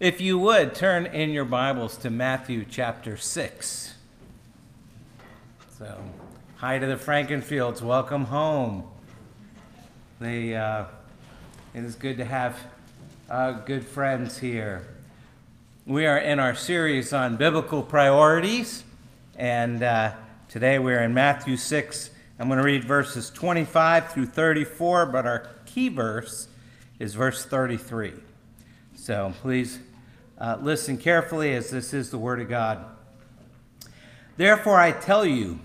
If you would, turn in your Bibles to Matthew chapter 6. So, hi to the Frankenfields. Welcome home. They, uh, it is good to have uh, good friends here. We are in our series on biblical priorities, and uh, today we're in Matthew 6. I'm going to read verses 25 through 34, but our key verse is verse 33. So please uh, listen carefully as this is the Word of God. Therefore, I tell you,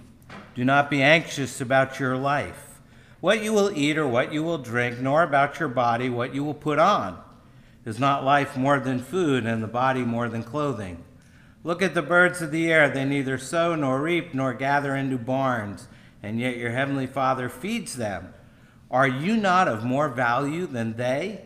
do not be anxious about your life, what you will eat or what you will drink, nor about your body, what you will put on. Is not life more than food, and the body more than clothing? Look at the birds of the air. They neither sow nor reap nor gather into barns, and yet your heavenly Father feeds them. Are you not of more value than they?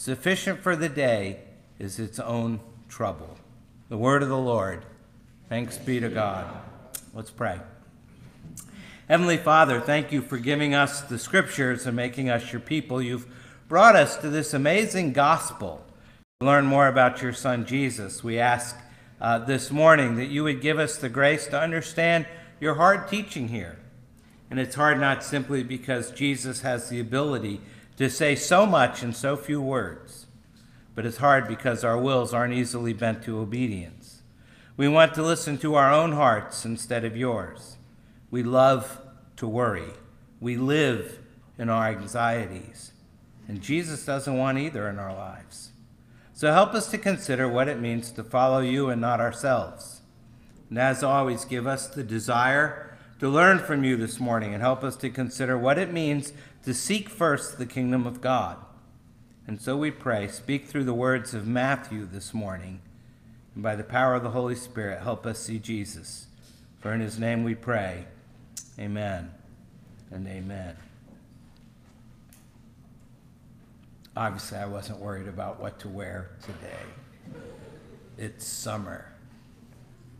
Sufficient for the day is its own trouble. The word of the Lord. Thanks be to God. Let's pray. Heavenly Father, thank you for giving us the scriptures and making us your people. You've brought us to this amazing gospel to learn more about your Son Jesus. We ask uh, this morning that you would give us the grace to understand your hard teaching here and it's hard not simply because Jesus has the ability to say so much in so few words, but it's hard because our wills aren't easily bent to obedience. We want to listen to our own hearts instead of yours. We love to worry. We live in our anxieties. And Jesus doesn't want either in our lives. So help us to consider what it means to follow you and not ourselves. And as always, give us the desire to learn from you this morning and help us to consider what it means to seek first the kingdom of God. And so we pray, speak through the words of Matthew this morning, and by the power of the Holy Spirit, help us see Jesus. For in his name we pray. Amen and amen. Obviously, I wasn't worried about what to wear today. It's summer.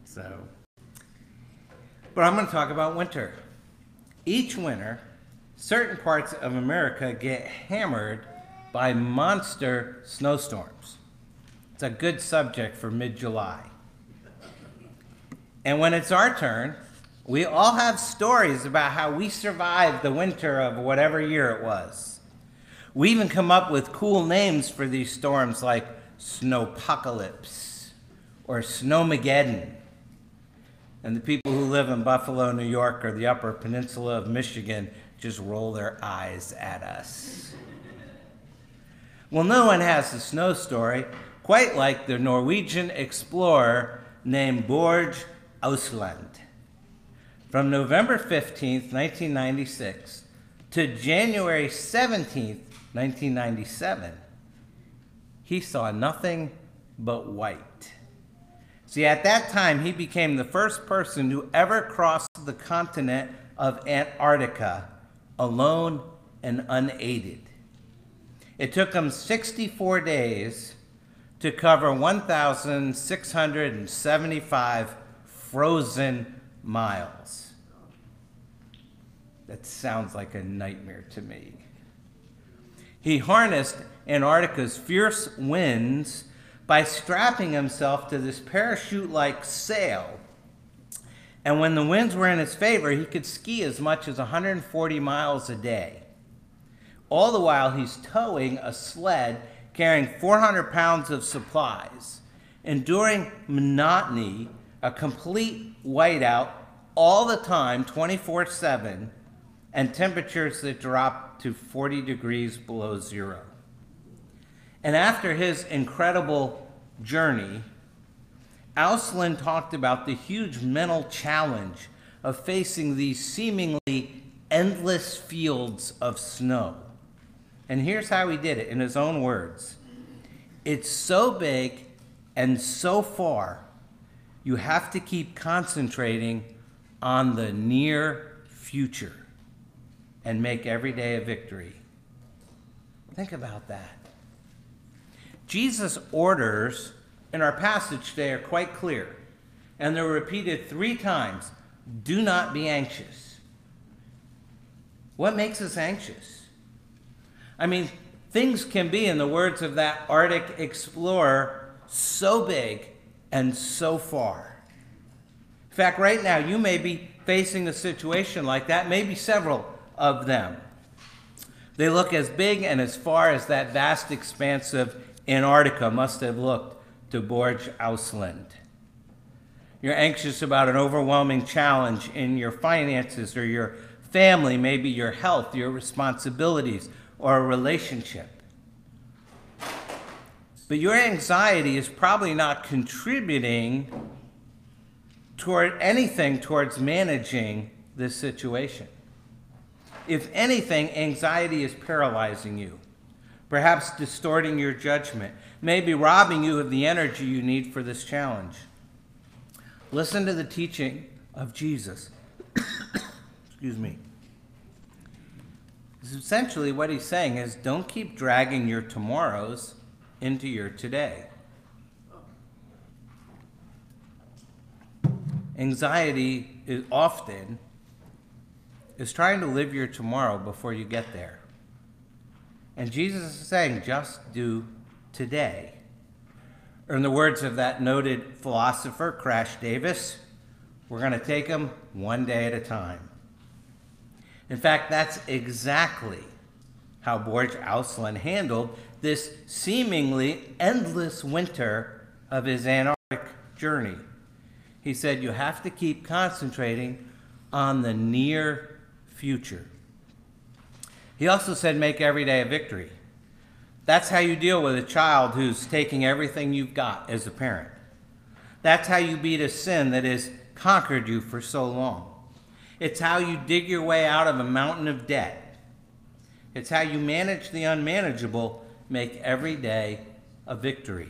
So. But I'm going to talk about winter. Each winter, certain parts of America get hammered by monster snowstorms. It's a good subject for mid July. And when it's our turn, we all have stories about how we survived the winter of whatever year it was. We even come up with cool names for these storms like snowpocalypse or snowmageddon and the people who live in Buffalo, New York, or the Upper Peninsula of Michigan just roll their eyes at us. Well, no one has a snow story quite like the Norwegian explorer named Borge Ousland. From November 15, 1996 to January 17, 1997, he saw nothing but white. See, at that time, he became the first person to ever cross the continent of Antarctica alone and unaided. It took him 64 days to cover 1,675 frozen miles. That sounds like a nightmare to me. He harnessed Antarctica's fierce winds by strapping himself to this parachute like sail. And when the winds were in his favor, he could ski as much as 140 miles a day. All the while, he's towing a sled carrying 400 pounds of supplies. enduring monotony, a complete whiteout all the time, 24 7, and temperatures that drop to 40 degrees below zero. And after his incredible journey, Ousland talked about the huge mental challenge of facing these seemingly endless fields of snow. And here's how he did it in his own words It's so big and so far, you have to keep concentrating on the near future and make every day a victory. Think about that. Jesus' orders in our passage today are quite clear, and they're repeated three times do not be anxious. What makes us anxious? I mean, things can be, in the words of that Arctic explorer, so big and so far. In fact, right now, you may be facing a situation like that, maybe several of them. They look as big and as far as that vast expanse of Antarctica must have looked Borge Ousland. You're anxious about an overwhelming challenge in your finances or your family, maybe your health, your responsibilities, or a relationship. But your anxiety is probably not contributing toward anything towards managing this situation. If anything, anxiety is paralyzing you, perhaps distorting your judgment, maybe robbing you of the energy you need for this challenge. Listen to the teaching of Jesus. Excuse me. Essentially, what he's saying is don't keep dragging your tomorrows into your today. Anxiety is often is trying to live your tomorrow before you get there. And Jesus is saying, just do today. Or in the words of that noted philosopher, Crash Davis, we're going to take them one day at a time. In fact, that's exactly how Borge Ousland handled this seemingly endless winter of his Antarctic journey. He said, You have to keep concentrating on the near future. He also said, Make every day a victory. That's how you deal with a child who's taking everything you've got as a parent. That's how you beat a sin that has conquered you for so long. It's how you dig your way out of a mountain of debt. It's how you manage the unmanageable, make every day a victory.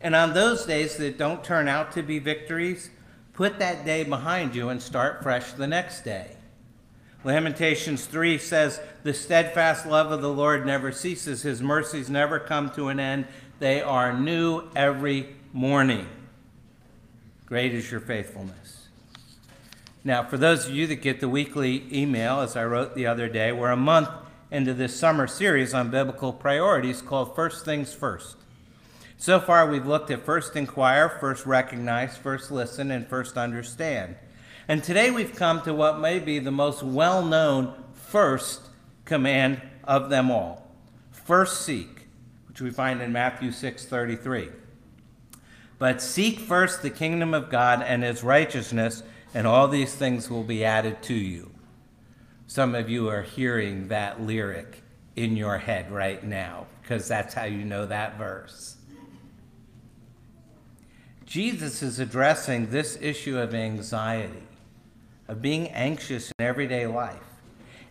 And on those days that don't turn out to be victories, put that day behind you and start fresh the next day. Lamentations 3 says, The steadfast love of the Lord never ceases, his mercies never come to an end. They are new every morning. Great is your faithfulness. Now, for those of you that get the weekly email, as I wrote the other day, we're a month into this summer series on biblical priorities called First Things First. So far, we've looked at first inquire, first recognize, first listen, and first understand. And today we've come to what may be the most well known first command of them all first seek, which we find in Matthew 6 33. But seek first the kingdom of God and his righteousness, and all these things will be added to you. Some of you are hearing that lyric in your head right now, because that's how you know that verse. Jesus is addressing this issue of anxiety, of being anxious in everyday life.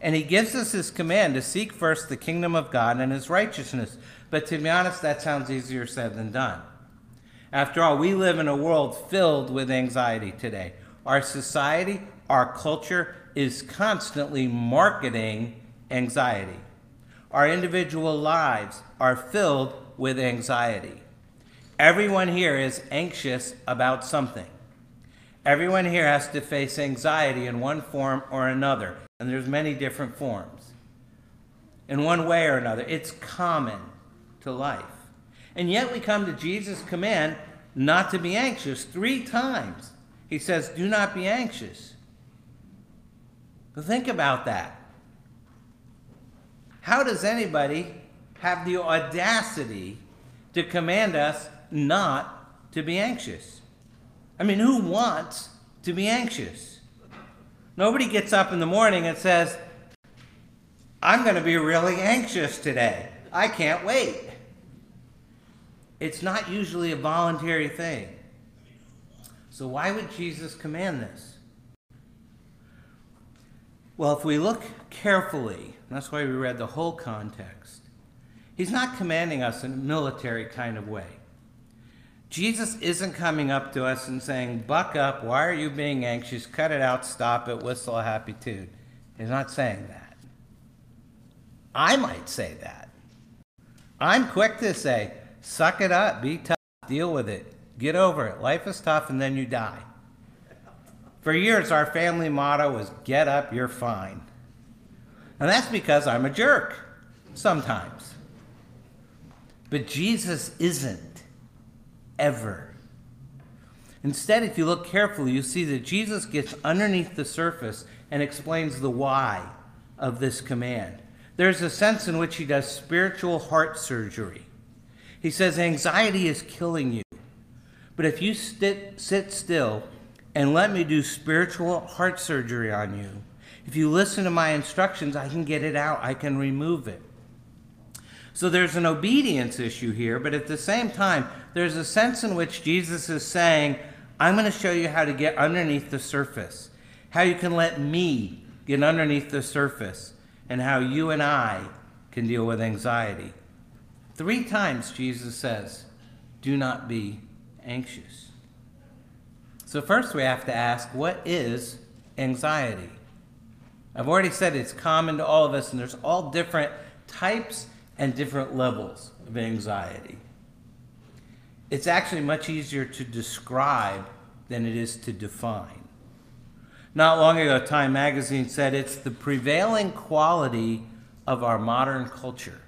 And he gives us his command to seek first the kingdom of God and his righteousness. But to be honest, that sounds easier said than done. After all, we live in a world filled with anxiety today. Our society, our culture is constantly marketing anxiety. Our individual lives are filled with anxiety. Everyone here is anxious about something. Everyone here has to face anxiety in one form or another, and there's many different forms. In one way or another, it's common to life. And yet we come to Jesus' command not to be anxious three times. He says, "Do not be anxious." Think about that. How does anybody have the audacity to command us not to be anxious? I mean, who wants to be anxious? Nobody gets up in the morning and says, I'm going to be really anxious today. I can't wait. It's not usually a voluntary thing. So, why would Jesus command this? Well, if we look carefully, that's why we read the whole context, he's not commanding us in a military kind of way. Jesus isn't coming up to us and saying, Buck up, why are you being anxious? Cut it out, stop it, whistle a happy tune. He's not saying that. I might say that. I'm quick to say, suck it up, be tough, deal with it, get over it. Life is tough and then you die. For years, our family motto was get up, you're fine. And that's because I'm a jerk sometimes. But Jesus isn't ever. Instead, if you look carefully, you see that Jesus gets underneath the surface and explains the why of this command. There's a sense in which he does spiritual heart surgery. He says, Anxiety is killing you. But if you sit, sit still and let me do spiritual heart surgery on you, if you listen to my instructions, I can get it out, I can remove it. So there's an obedience issue here, but at the same time, there's a sense in which Jesus is saying, I'm going to show you how to get underneath the surface, how you can let me get underneath the surface, and how you and I can deal with anxiety. Three times Jesus says, Do not be anxious. So, first we have to ask, what is anxiety? I've already said it's common to all of us, and there's all different types and different levels of anxiety. It's actually much easier to describe than it is to define. Not long ago, Time magazine said it's the prevailing quality of our modern culture.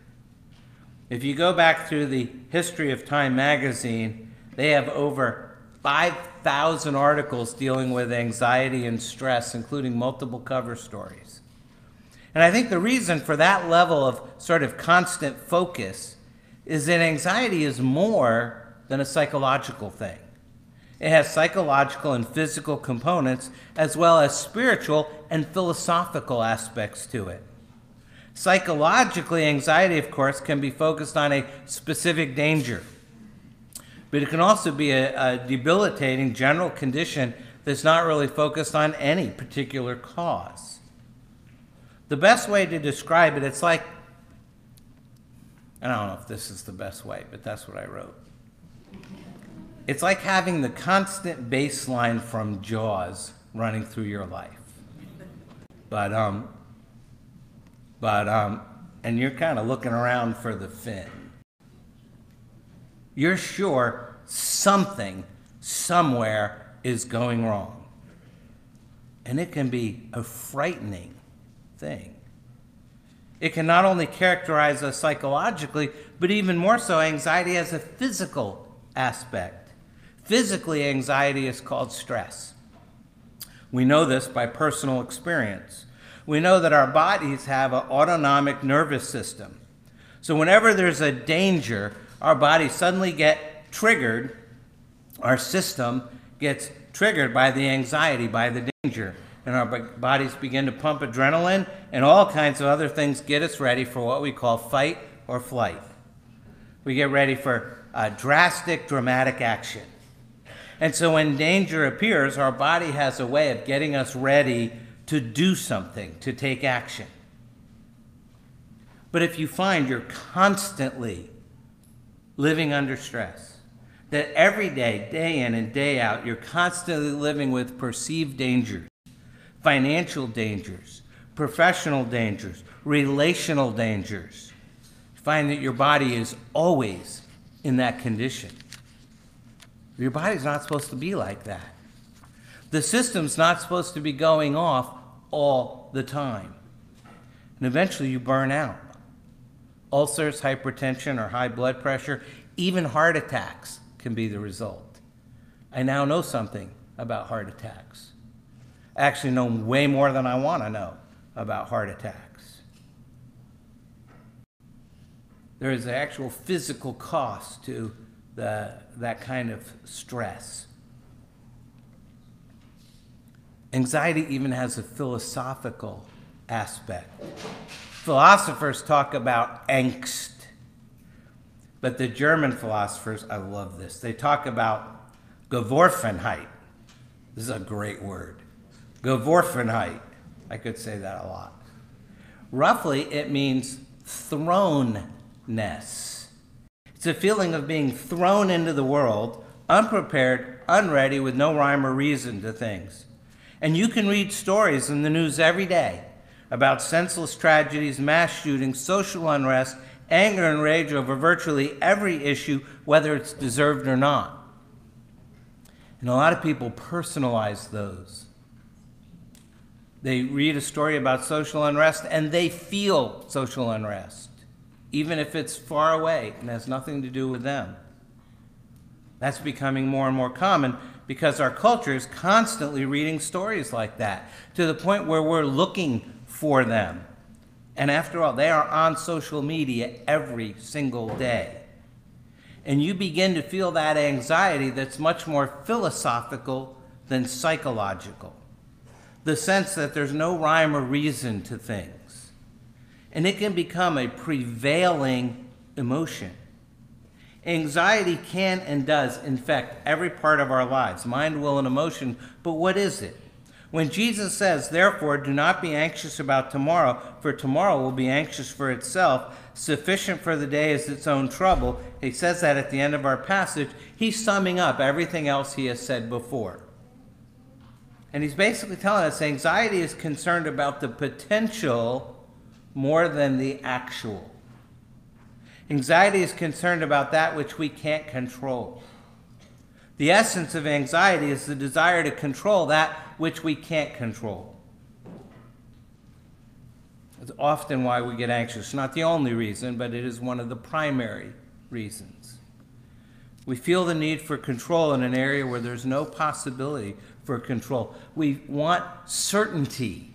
If you go back through the history of Time magazine, they have over 5,000 articles dealing with anxiety and stress, including multiple cover stories. And I think the reason for that level of sort of constant focus is that anxiety is more than a psychological thing. It has psychological and physical components, as well as spiritual and philosophical aspects to it. Psychologically, anxiety, of course, can be focused on a specific danger, but it can also be a, a debilitating general condition that's not really focused on any particular cause. The best way to describe it, it's like I don't know if this is the best way, but that's what I wrote. It's like having the constant bass line from Jaws running through your life. But um but um and you're kind of looking around for the fin. You're sure something somewhere is going wrong. And it can be a frightening thing. It can not only characterize us psychologically, but even more so, anxiety has a physical aspect. Physically, anxiety is called stress. We know this by personal experience. We know that our bodies have an autonomic nervous system. So, whenever there's a danger, our bodies suddenly get triggered, our system gets triggered by the anxiety, by the danger and our bodies begin to pump adrenaline and all kinds of other things get us ready for what we call fight or flight. We get ready for drastic, dramatic action. And so when danger appears, our body has a way of getting us ready to do something, to take action. But if you find you're constantly living under stress, that every day, day in and day out, you're constantly living with perceived dangers, financial dangers, professional dangers, relational dangers. Find that your body is always in that condition. Your body's not supposed to be like that. The system's not supposed to be going off all the time. And eventually you burn out. Ulcers, hypertension, or high blood pressure, even heart attacks can be the result. I now know something about heart attacks actually know way more than I want to know about heart attacks. There is an actual physical cost to the, that kind of stress. Anxiety even has a philosophical aspect. Philosophers talk about angst, but the German philosophers, I love this, they talk about Geworfenheit. This is a great word. Geworfenheit. I could say that a lot. Roughly, it means thrownness. It's a feeling of being thrown into the world, unprepared, unready, with no rhyme or reason to things. And you can read stories in the news every day about senseless tragedies, mass shootings, social unrest, anger and rage over virtually every issue, whether it's deserved or not. And a lot of people personalize those. They read a story about social unrest and they feel social unrest, even if it's far away and has nothing to do with them. That's becoming more and more common because our culture is constantly reading stories like that to the point where we're looking for them. And after all, they are on social media every single day. And you begin to feel that anxiety that's much more philosophical than psychological. The sense that there's no rhyme or reason to things. And it can become a prevailing emotion. Anxiety can and does infect every part of our lives mind, will, and emotion. But what is it? When Jesus says, Therefore, do not be anxious about tomorrow, for tomorrow will be anxious for itself, sufficient for the day is its own trouble, he says that at the end of our passage, he's summing up everything else he has said before. And he's basically telling us anxiety is concerned about the potential more than the actual. Anxiety is concerned about that which we can't control. The essence of anxiety is the desire to control that which we can't control. It's often why we get anxious. Not the only reason, but it is one of the primary reasons. We feel the need for control in an area where there's no possibility for control. We want certainty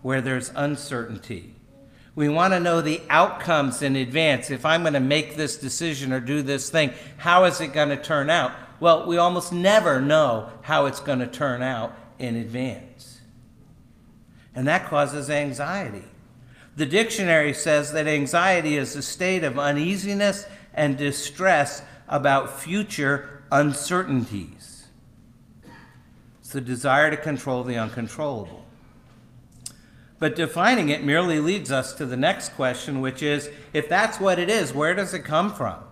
where there's uncertainty. We want to know the outcomes in advance. If I'm going to make this decision or do this thing, how is it going to turn out? Well, we almost never know how it's going to turn out in advance. And that causes anxiety. The dictionary says that anxiety is a state of uneasiness and distress about future uncertainties. The desire to control the uncontrollable. But defining it merely leads us to the next question, which is if that's what it is, where does it come from?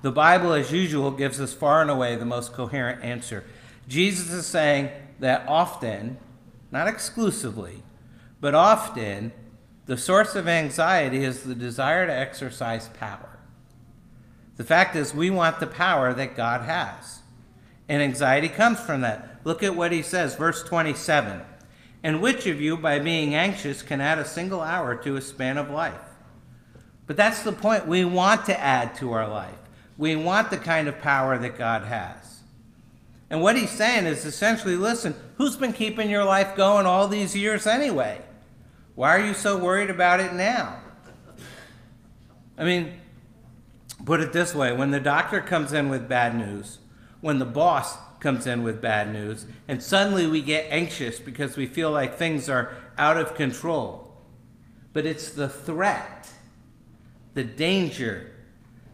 The Bible, as usual, gives us far and away the most coherent answer. Jesus is saying that often, not exclusively, but often, the source of anxiety is the desire to exercise power. The fact is, we want the power that God has. And anxiety comes from that. Look at what he says, verse 27. And which of you, by being anxious, can add a single hour to a span of life? But that's the point. We want to add to our life. We want the kind of power that God has. And what he's saying is essentially listen, who's been keeping your life going all these years anyway? Why are you so worried about it now? I mean, put it this way when the doctor comes in with bad news, when the boss comes in with bad news, and suddenly we get anxious because we feel like things are out of control. But it's the threat, the danger,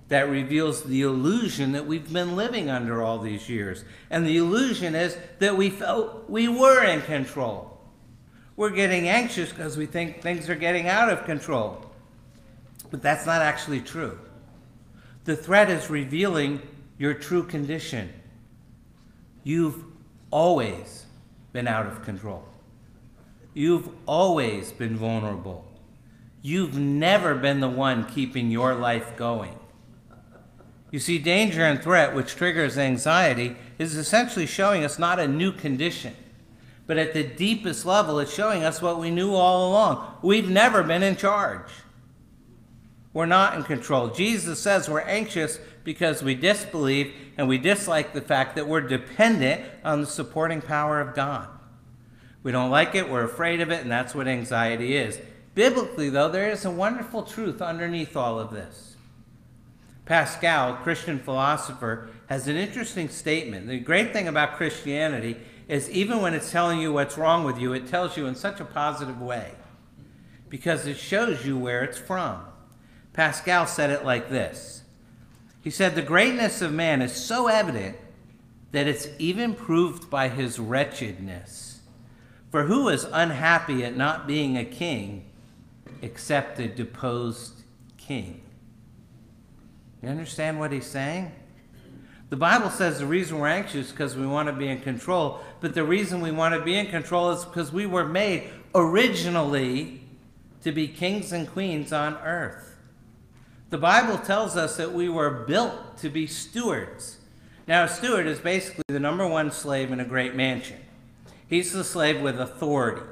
that reveals the illusion that we've been living under all these years. And the illusion is that we felt we were in control. We're getting anxious because we think things are getting out of control. But that's not actually true. The threat is revealing your true condition. You've always been out of control. You've always been vulnerable. You've never been the one keeping your life going. You see, danger and threat, which triggers anxiety, is essentially showing us not a new condition, but at the deepest level, it's showing us what we knew all along. We've never been in charge. We're not in control. Jesus says we're anxious because we disbelieve and we dislike the fact that we're dependent on the supporting power of God. We don't like it, we're afraid of it, and that's what anxiety is. Biblically, though, there is a wonderful truth underneath all of this. Pascal, Christian philosopher, has an interesting statement. The great thing about Christianity is even when it's telling you what's wrong with you, it tells you in such a positive way because it shows you where it's from. Pascal said it like this He said, The greatness of man is so evident that it's even proved by his wretchedness. For who is unhappy at not being a king except a deposed king? You understand what he's saying? The Bible says the reason we're anxious is because we want to be in control, but the reason we want to be in control is because we were made originally to be kings and queens on earth. The Bible tells us that we were built to be stewards. Now, a steward is basically the number one slave in a great mansion. He's the slave with authority.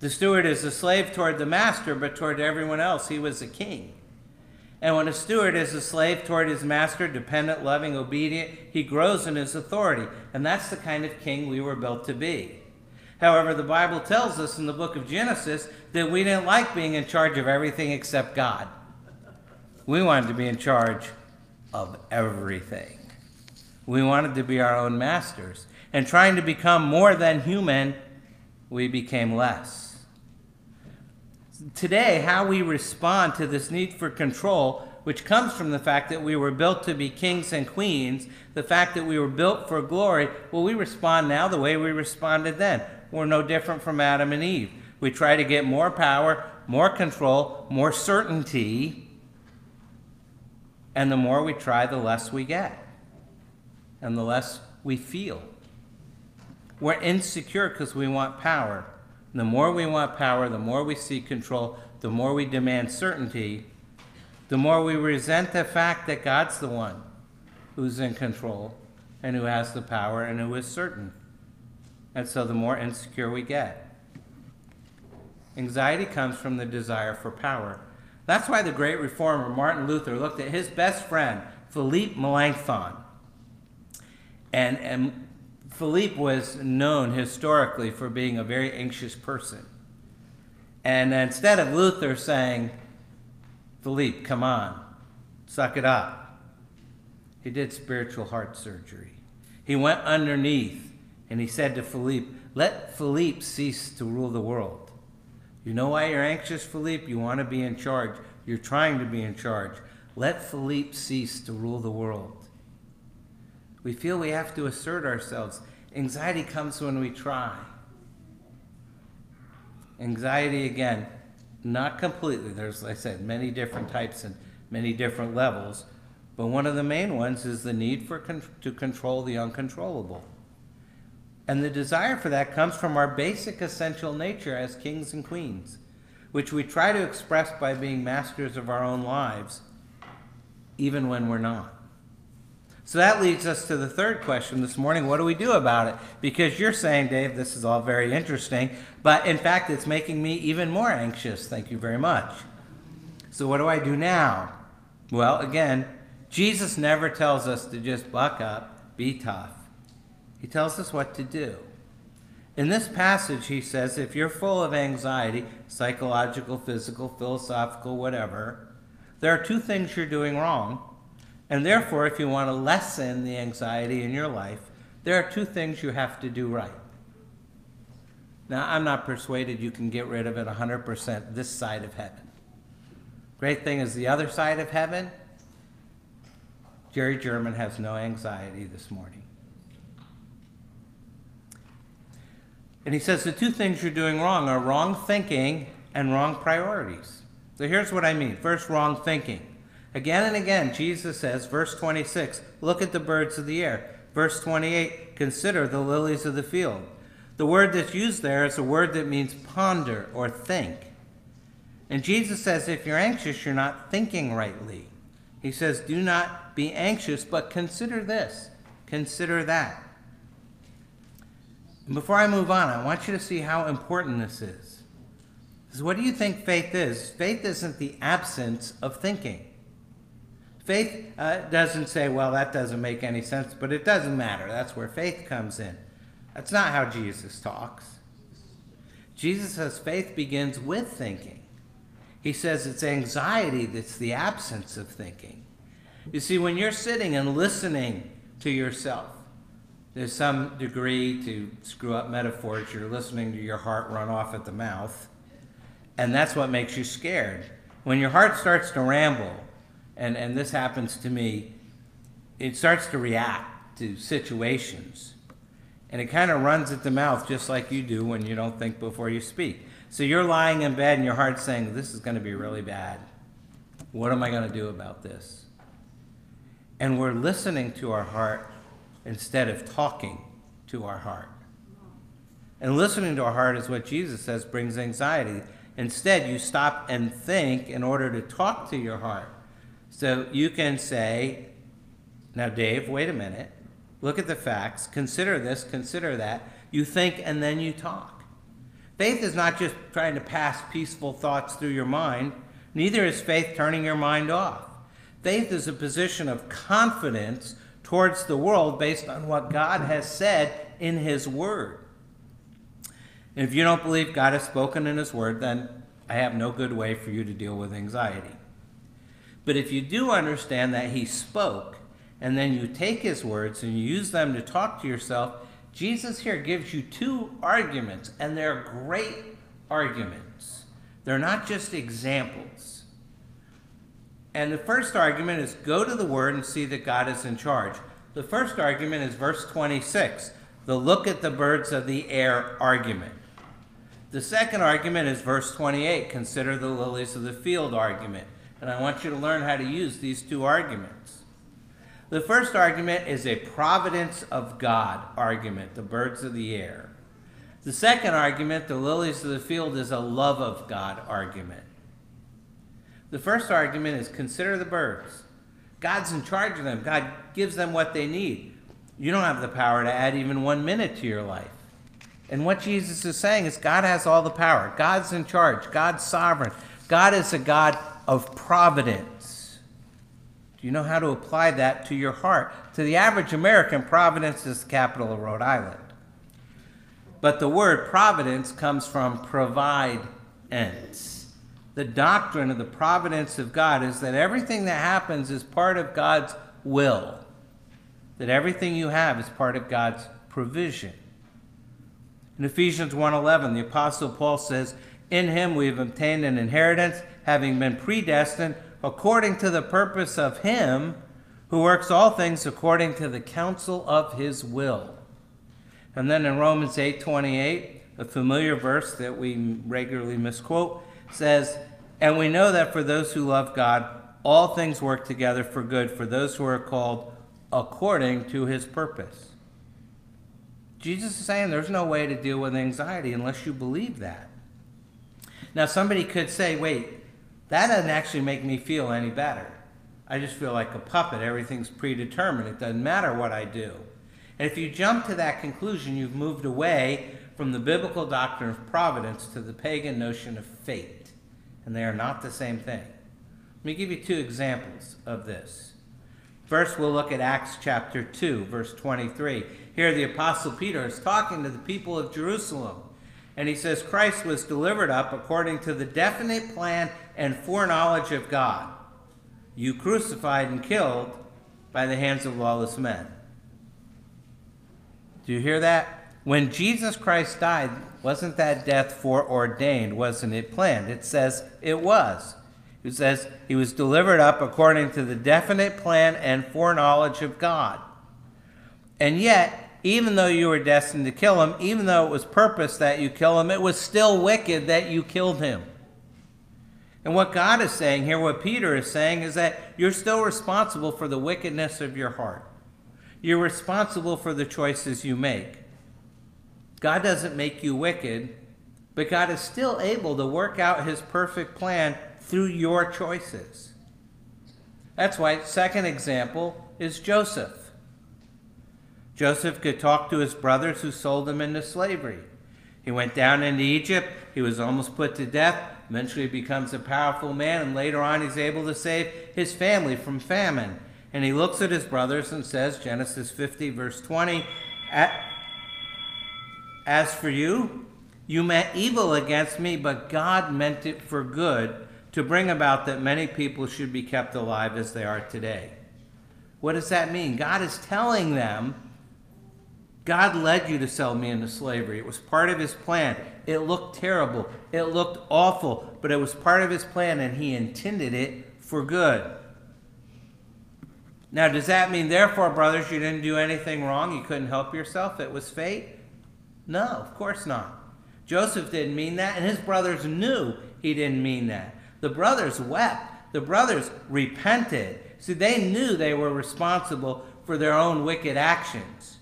The steward is a slave toward the master, but toward everyone else, he was a king. And when a steward is a slave toward his master, dependent, loving, obedient, he grows in his authority. And that's the kind of king we were built to be. However, the Bible tells us in the book of Genesis that we didn't like being in charge of everything except God. We wanted to be in charge of everything. We wanted to be our own masters. And trying to become more than human, we became less today, how we respond to this need for control, which comes from the fact that we were built to be kings and queens, the fact that we were built for glory, well, we respond now the way we responded then. We're no different from Adam and Eve. We try to get more power, more control, more certainty, and the more we try, the less we get, and the less we feel. We're insecure because we want power the more we want power, the more we seek control, the more we demand certainty, the more we resent the fact that God's the one who's in control and who has the power and who is certain. And so the more insecure we get. Anxiety comes from the desire for power. That's why the great reformer Martin Luther looked at his best friend, Philippe Melanchthon, and, and Philippe was known historically for being a very anxious person. And instead of Luther saying, Philippe, come on, suck it up, he did spiritual heart surgery. He went underneath and he said to Philippe, Let Philippe cease to rule the world. You know why you're anxious, Philippe? You want to be in charge. You're trying to be in charge. Let Philippe cease to rule the world. We feel we have to assert ourselves. Anxiety comes when we try. Anxiety, again, not completely. There's, like I said, many different types and many different levels. But one of the main ones is the need for con- to control the uncontrollable. And the desire for that comes from our basic essential nature as kings and queens, which we try to express by being masters of our own lives, even when we're not. So that leads us to the third question this morning. What do we do about it? Because you're saying, Dave, this is all very interesting, but in fact, it's making me even more anxious. Thank you very much. So, what do I do now? Well, again, Jesus never tells us to just buck up, be tough. He tells us what to do. In this passage, he says, if you're full of anxiety, psychological, physical, philosophical, whatever, there are two things you're doing wrong and therefore, if you want to lessen the anxiety in your life, there are two things you have to do right. Now, I'm not persuaded you can get rid of it 100% this side of heaven. Great thing is the other side of heaven. Jerry German has no anxiety this morning. And he says the two things you're doing wrong are wrong thinking and wrong priorities. So here's what I mean. First, wrong thinking. Again and again, Jesus says, verse 26, look at the birds of the air. Verse 28, consider the lilies of the field. The word that's used there is a word that means ponder or think. And Jesus says, if you're anxious, you're not thinking rightly. He says, do not be anxious, but consider this, consider that. Before I move on, I want you to see how important this is. Because what do you think faith is? Faith isn't the absence of thinking. Faith uh, doesn't say, well, that doesn't make any sense, but it doesn't matter. That's where faith comes in. That's not how Jesus talks. Jesus says faith begins with thinking. He says it's anxiety that's the absence of thinking. You see, when you're sitting and listening to yourself, there's some degree to screw up metaphors. You're listening to your heart run off at the mouth, and that's what makes you scared. When your heart starts to ramble, and, and this happens to me, it starts to react to situations. And it kind of runs at the mouth just like you do when you don't think before you speak. So you're lying in bed and your heart's saying, This is going to be really bad. What am I going to do about this? And we're listening to our heart instead of talking to our heart. And listening to our heart is what Jesus says brings anxiety. Instead, you stop and think in order to talk to your heart. So you can say, Now, Dave, wait a minute. Look at the facts. Consider this, consider that. You think and then you talk. Faith is not just trying to pass peaceful thoughts through your mind, neither is faith turning your mind off. Faith is a position of confidence towards the world based on what God has said in His Word. And if you don't believe God has spoken in His Word, then I have no good way for you to deal with anxiety. But if you do understand that He spoke, and then you take His words and you use them to talk to yourself, Jesus here gives you two arguments, and they're great arguments. They're not just examples. And the first argument is go to the Word and see that God is in charge. The first argument is verse 26, the look at the birds of the air argument. The second argument is verse 28, consider the lilies of the field argument. And I want you to learn how to use these two arguments. The first argument is a providence of God argument, the birds of the air. The second argument, the lilies of the field, is a love of God argument. The first argument is consider the birds. God's in charge of them, God gives them what they need. You don't have the power to add even one minute to your life. And what Jesus is saying is God has all the power. God's in charge. God's sovereign. God is a God of providence. Do you know how to apply that to your heart? To the average American, Providence is the capital of Rhode Island. But the word providence comes from provide ends the doctrine of the providence of God is that everything that happens is part of God's will, that everything you have is part of God's provision. In Ephesians 1:11, the apostle Paul says, "In him we have obtained an inheritance, having been predestined according to the purpose of him who works all things according to the counsel of his will." And then in Romans 8:28, a familiar verse that we regularly misquote, says, And we know that for those who love God, all things work together for good for those who are called according to his purpose. Jesus is saying there's no way to deal with anxiety unless you believe that. Now, somebody could say, wait, that doesn't actually make me feel any better. I just feel like a puppet. Everything's predetermined. It doesn't matter what I do. And if you jump to that conclusion, you've moved away from the biblical doctrine of providence to the pagan notion of fate and they are not the same thing. Let me give you two examples of this. First, we'll look at Acts chapter 2, verse 23. Here, the Apostle Peter is talking to the people of Jerusalem, and he says, Christ was delivered up according to the definite plan and foreknowledge of God. You crucified and killed by the hands of lawless men. Do you hear that? When Jesus Christ died, wasn't that death foreordained? Wasn't it planned? It says it was. It says he was delivered up according to the definite plan and foreknowledge of God. And yet, even though you were destined to kill him, even though it was purpose that you kill him, it was still wicked that you killed him. And what God is saying here, what Peter is saying, is that you're still responsible for the wickedness of your heart. You're responsible for the choices you make. God doesn't make you wicked, but God is still able to work out his perfect plan through your choices. That's why, second example is Joseph. Joseph could talk to his brothers who sold him into slavery. He went down into Egypt. He was almost put to death. Eventually, becomes a powerful man, and later on, he's able to save his family from famine. And he looks at his brothers and says, Genesis 50, verse 20, as for you, you meant evil against me, but God meant it for good to bring about that many people should be kept alive as they are today. What does that mean? God is telling them, God led you to sell me into slavery. It was part of his plan. It looked terrible. It looked awful, but it was part of his plan and he intended it for good. Now, does that mean, therefore, brothers, you didn't do anything wrong? You couldn't help yourself? It was fate? No, of course not. Joseph didn't mean that, and his brothers knew he didn't mean that. The brothers wept. The brothers repented. See, they knew they were responsible for their own wicked actions.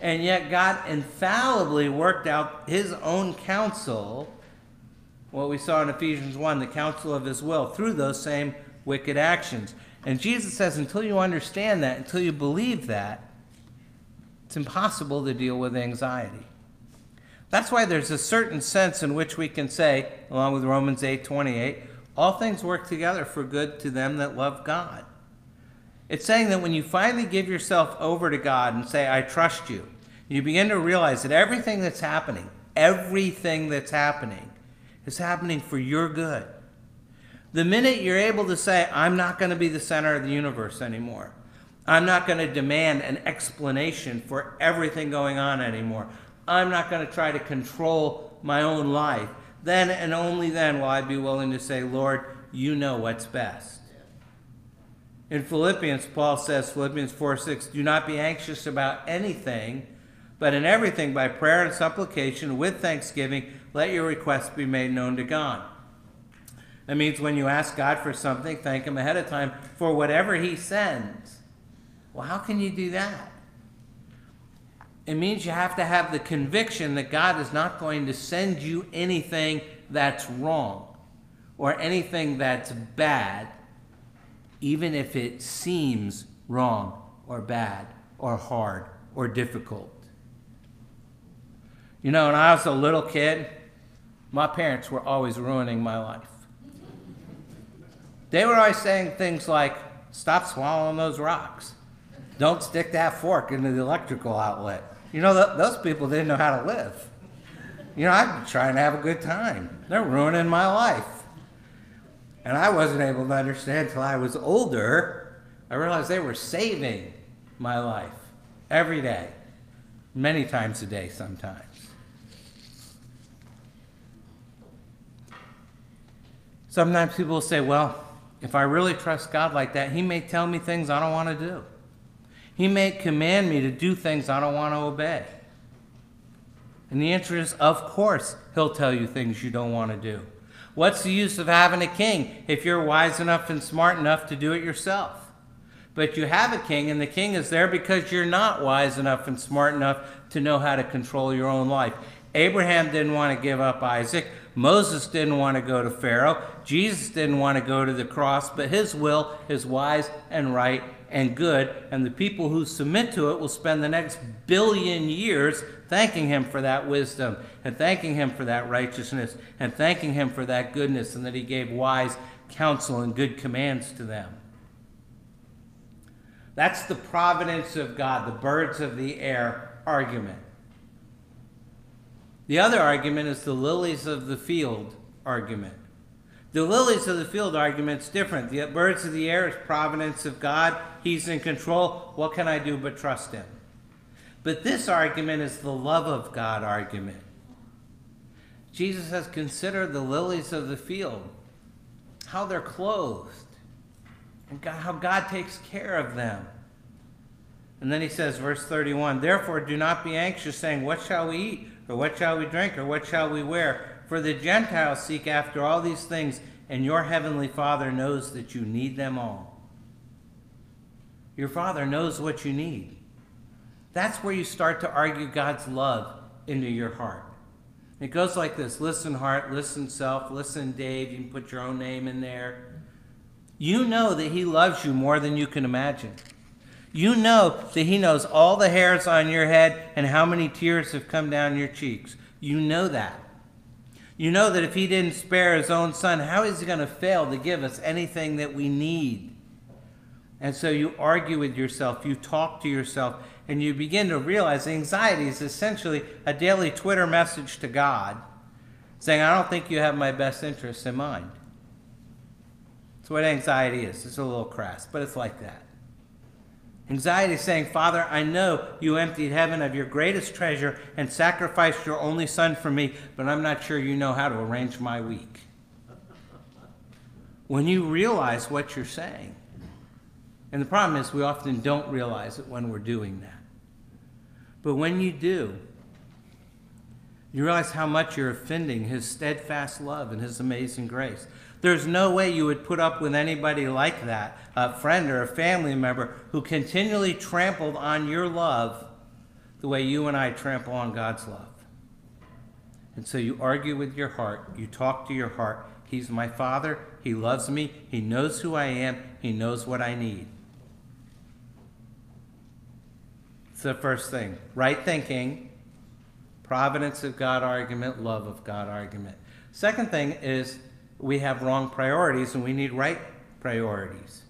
And yet, God infallibly worked out his own counsel, what we saw in Ephesians 1, the counsel of his will, through those same wicked actions. And Jesus says, until you understand that, until you believe that, it's impossible to deal with anxiety. That's why there's a certain sense in which we can say, along with Romans 8 28, all things work together for good to them that love God. It's saying that when you finally give yourself over to God and say, I trust you, you begin to realize that everything that's happening, everything that's happening, is happening for your good. The minute you're able to say, I'm not going to be the center of the universe anymore, I'm not going to demand an explanation for everything going on anymore, I'm not going to try to control my own life, then and only then will I be willing to say, Lord, you know what's best. In Philippians, Paul says, Philippians 4 6, do not be anxious about anything, but in everything by prayer and supplication with thanksgiving, let your requests be made known to God. That means when you ask God for something, thank Him ahead of time for whatever He sends. Well, how can you do that? It means you have to have the conviction that God is not going to send you anything that's wrong or anything that's bad, even if it seems wrong or bad or hard or difficult. You know, when I was a little kid, my parents were always ruining my life. They were always saying things like, stop swallowing those rocks. Don't stick that fork into the electrical outlet. You know, th- those people didn't know how to live. You know, I'm trying to have a good time. They're ruining my life. And I wasn't able to understand until I was older. I realized they were saving my life every day, many times a day sometimes. Sometimes people will say, well, if I really trust God like that, He may tell me things I don't want to do. He may command me to do things I don't want to obey. And the answer is, of course, he'll tell you things you don't want to do. What's the use of having a king if you're wise enough and smart enough to do it yourself? But you have a king, and the king is there because you're not wise enough and smart enough to know how to control your own life. Abraham didn't want to give up Isaac. Moses didn't want to go to Pharaoh. Jesus didn't want to go to the cross, but his will is wise and right and good, and the people who submit to it will spend the next billion years thanking him for that wisdom and thanking him for that righteousness and thanking him for that goodness and that he gave wise counsel and good commands to them. That's the providence of God, the birds of the air argument. The other argument is the lilies of the field argument. The lilies of the field argument's different. The birds of the air is providence of God. He's in control. What can I do but trust him? But this argument is the love of God argument. Jesus has considered the lilies of the field, how they're clothed, and God, how God takes care of them. And then he says, verse 31 Therefore, do not be anxious, saying, What shall we eat? Or what shall we drink? Or what shall we wear? For the Gentiles seek after all these things, and your heavenly Father knows that you need them all. Your Father knows what you need. That's where you start to argue God's love into your heart. It goes like this listen, heart, listen, self, listen, Dave. You can put your own name in there. You know that He loves you more than you can imagine. You know that He knows all the hairs on your head and how many tears have come down your cheeks. You know that. You know that if he didn't spare his own son, how is he going to fail to give us anything that we need? And so you argue with yourself, you talk to yourself, and you begin to realize anxiety is essentially a daily Twitter message to God saying, I don't think you have my best interests in mind. That's what anxiety is. It's a little crass, but it's like that. Anxiety is saying, Father, I know you emptied heaven of your greatest treasure and sacrificed your only son for me, but I'm not sure you know how to arrange my week. When you realize what you're saying, and the problem is we often don't realize it when we're doing that. But when you do, you realize how much you're offending his steadfast love and his amazing grace. There's no way you would put up with anybody like that, a friend or a family member who continually trampled on your love the way you and I trample on God's love. And so you argue with your heart, you talk to your heart. He's my father, he loves me, he knows who I am, he knows what I need. It's the first thing. Right thinking, providence of God argument, love of God argument. Second thing is we have wrong priorities and we need right priorities.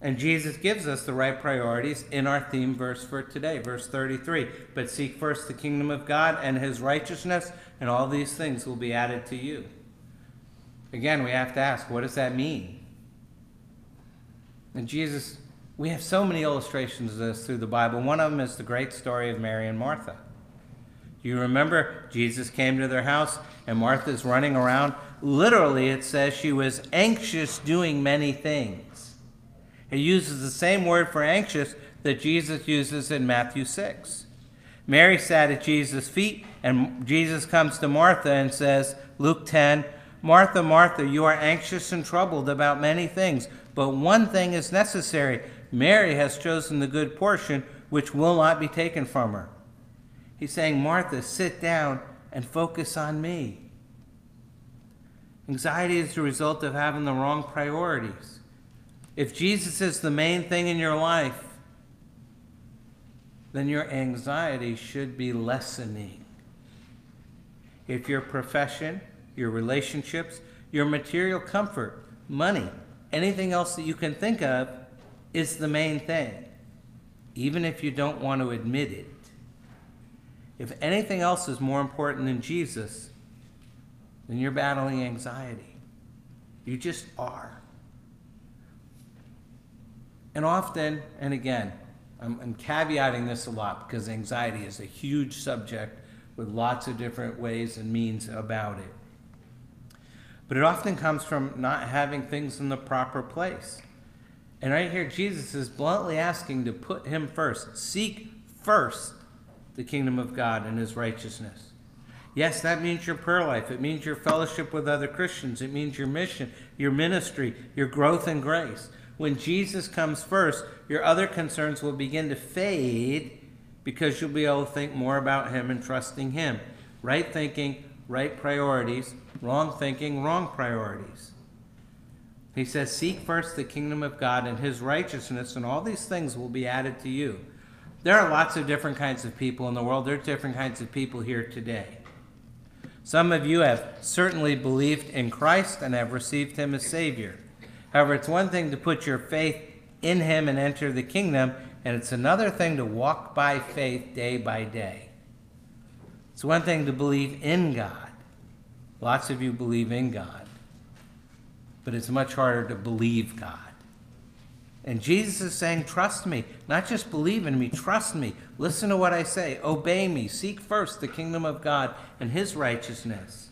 And Jesus gives us the right priorities in our theme verse for today, verse 33. But seek first the kingdom of God and his righteousness, and all these things will be added to you. Again, we have to ask, what does that mean? And Jesus, we have so many illustrations of this through the Bible. One of them is the great story of Mary and Martha. You remember Jesus came to their house and Martha's running around? Literally, it says she was anxious doing many things. It uses the same word for anxious that Jesus uses in Matthew 6. Mary sat at Jesus' feet, and Jesus comes to Martha and says, Luke 10, Martha, Martha, you are anxious and troubled about many things, but one thing is necessary. Mary has chosen the good portion, which will not be taken from her. He's saying, Martha, sit down and focus on me. Anxiety is the result of having the wrong priorities. If Jesus is the main thing in your life, then your anxiety should be lessening. If your profession, your relationships, your material comfort, money, anything else that you can think of is the main thing, even if you don't want to admit it, if anything else is more important than Jesus, then you're battling anxiety. You just are. And often, and again, I'm, I'm, caveating this a lot because anxiety is a huge subject with lots of different ways and means about it. But it often comes from not having things in the proper place. And right here, Jesus is bluntly asking to put him first. Seek first the kingdom of God and his righteousness. Yes, that means your prayer life. It means your fellowship with other Christians. It means your mission, your ministry, your growth in grace. When Jesus comes first, your other concerns will begin to fade because you'll be able to think more about him and trusting him. Right thinking, right priorities, wrong thinking, wrong priorities. He says, Seek first the kingdom of God and his righteousness, and all these things will be added to you. There are lots of different kinds of people in the world. There are different kinds of people here today. Some of you have certainly believed in Christ and have received Him as Savior. However, it's one thing to put your faith in Him and enter the kingdom, and it's another thing to walk by faith day by day. It's one thing to believe in God. Lots of you believe in God, but it's much harder to believe God. And Jesus is saying, Trust me. Not just believe in me, trust me. Listen to what I say. Obey me. Seek first the kingdom of God and his righteousness.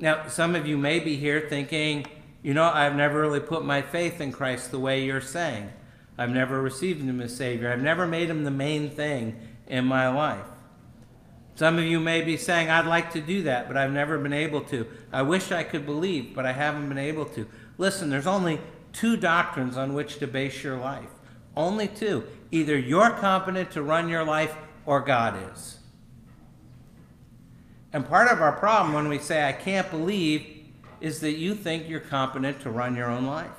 Now, some of you may be here thinking, you know, I've never really put my faith in Christ the way you're saying. I've never received him as Savior. I've never made him the main thing in my life. Some of you may be saying, I'd like to do that, but I've never been able to. I wish I could believe, but I haven't been able to. Listen, there's only two doctrines on which to base your life. Only two. Either you're competent to run your life or God is. And part of our problem when we say, I can't believe, is that you think you're competent to run your own life.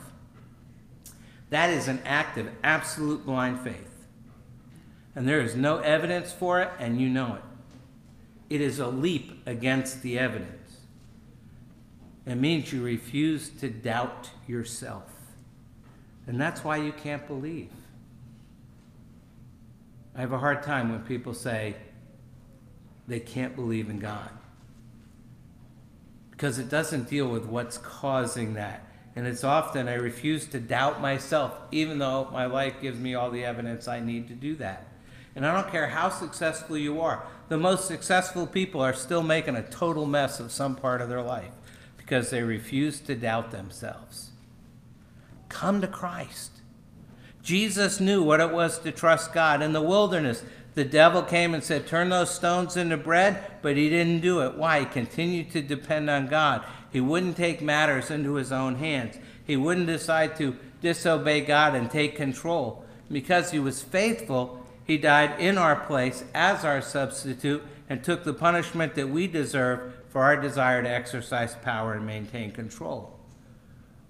That is an act of absolute blind faith. And there is no evidence for it, and you know it. It is a leap against the evidence. It means you refuse to doubt yourself. And that's why you can't believe. I have a hard time when people say they can't believe in God. Because it doesn't deal with what's causing that. And it's often I refuse to doubt myself, even though my life gives me all the evidence I need to do that. And I don't care how successful you are, the most successful people are still making a total mess of some part of their life because they refuse to doubt themselves. Come to Christ. Jesus knew what it was to trust God. In the wilderness, the devil came and said, Turn those stones into bread, but he didn't do it. Why? He continued to depend on God. He wouldn't take matters into his own hands, he wouldn't decide to disobey God and take control. Because he was faithful, he died in our place as our substitute and took the punishment that we deserve for our desire to exercise power and maintain control.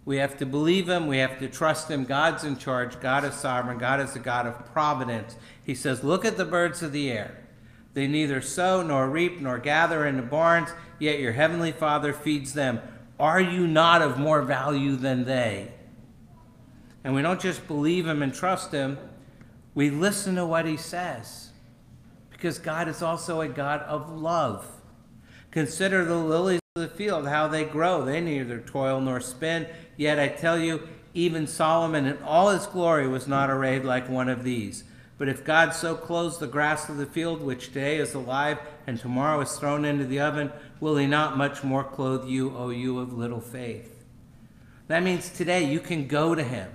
We have to believe him. We have to trust him. God's in charge. God is sovereign. God is a God of providence. He says, Look at the birds of the air. They neither sow nor reap nor gather in the barns, yet your heavenly Father feeds them. Are you not of more value than they? And we don't just believe him and trust him, we listen to what he says. Because God is also a God of love. Consider the lilies of the field, how they grow. They neither toil nor spin. Yet I tell you, even Solomon in all his glory was not arrayed like one of these. But if God so clothes the grass of the field, which today is alive and tomorrow is thrown into the oven, will he not much more clothe you, O you of little faith? That means today you can go to him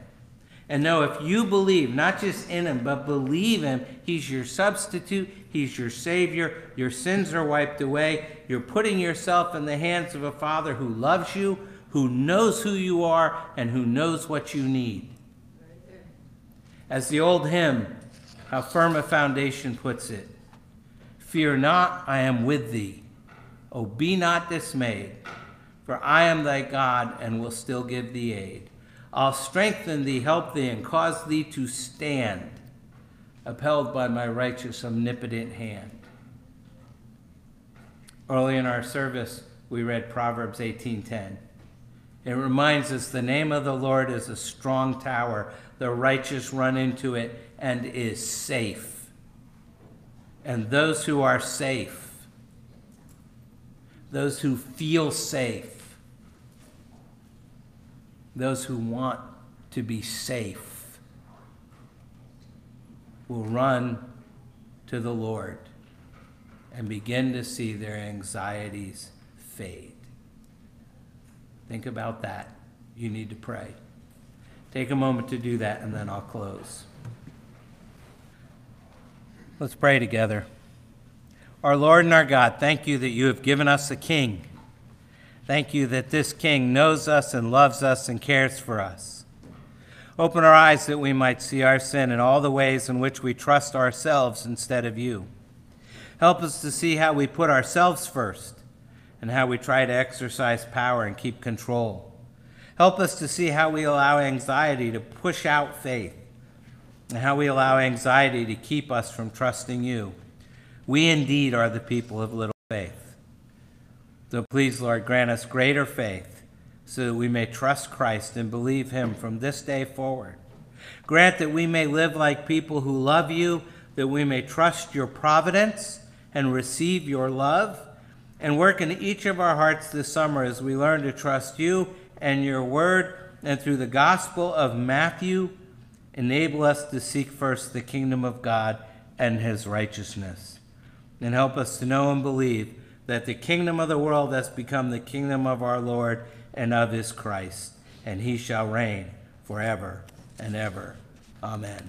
and know if you believe, not just in him, but believe him, he's your substitute, he's your savior, your sins are wiped away, you're putting yourself in the hands of a father who loves you, who knows who you are, and who knows what you need. As the old hymn, How Firm a Foundation puts it Fear not, I am with thee. Oh, be not dismayed, for I am thy God and will still give thee aid. I'll strengthen thee, help thee, and cause thee to stand, upheld by my righteous, omnipotent hand. Early in our service, we read Proverbs 18:10. It reminds us the name of the Lord is a strong tower. The righteous run into it and is safe. And those who are safe, those who feel safe, those who want to be safe, will run to the Lord and begin to see their anxieties fade. Think about that. You need to pray. Take a moment to do that, and then I'll close. Let's pray together. Our Lord and our God, thank you that you have given us a king. Thank you that this king knows us and loves us and cares for us. Open our eyes that we might see our sin and all the ways in which we trust ourselves instead of you. Help us to see how we put ourselves first and how we try to exercise power and keep control. Help us to see how we allow anxiety to push out faith and how we allow anxiety to keep us from trusting you. We indeed are the people of little faith. So please, Lord, grant us greater faith so that we may trust Christ and believe him from this day forward. Grant that we may live like people who love you, that we may trust your providence and receive your love, and work in each of our hearts this summer as we learn to trust you and your word, and through the gospel of Matthew, enable us to seek first the kingdom of God and his righteousness. And help us to know and believe that the kingdom of the world has become the kingdom of our Lord and of his Christ, and he shall reign forever and ever. Amen.